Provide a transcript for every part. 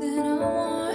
that I want.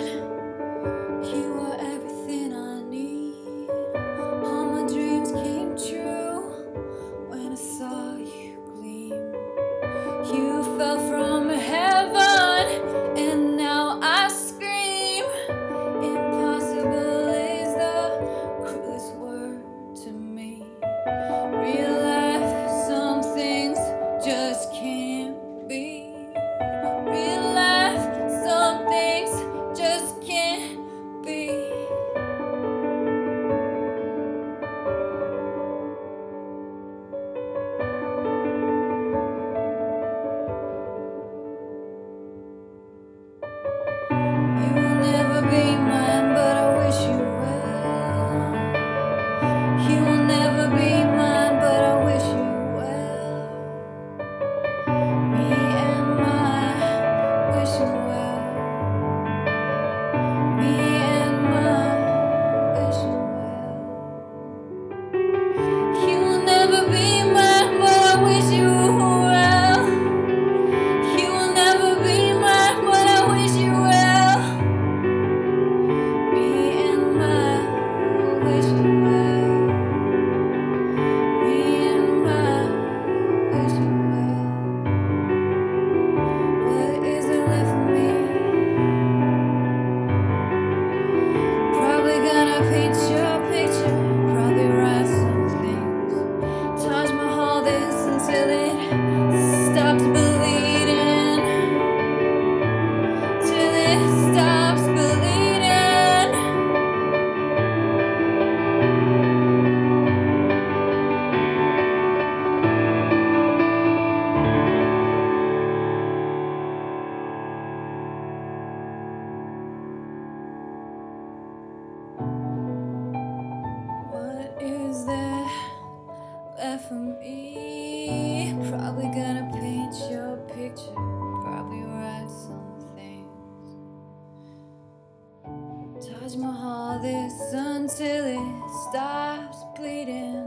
bleeding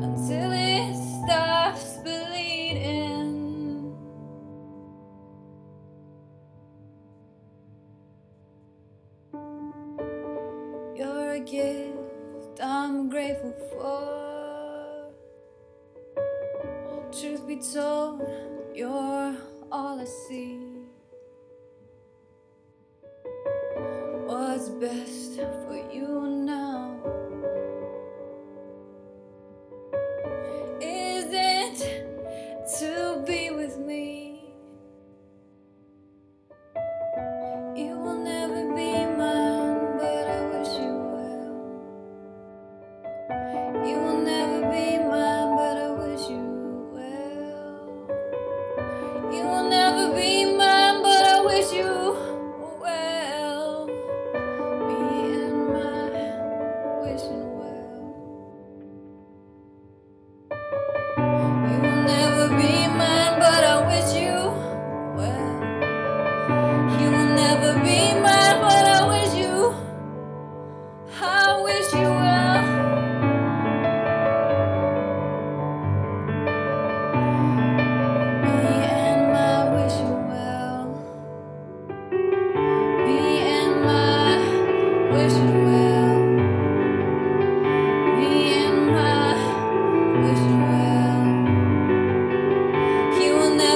until it stops bleeding. You're a gift I'm grateful for. Truth be told, you're all I see. What's best for you now?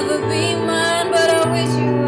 never be mine, but I wish you.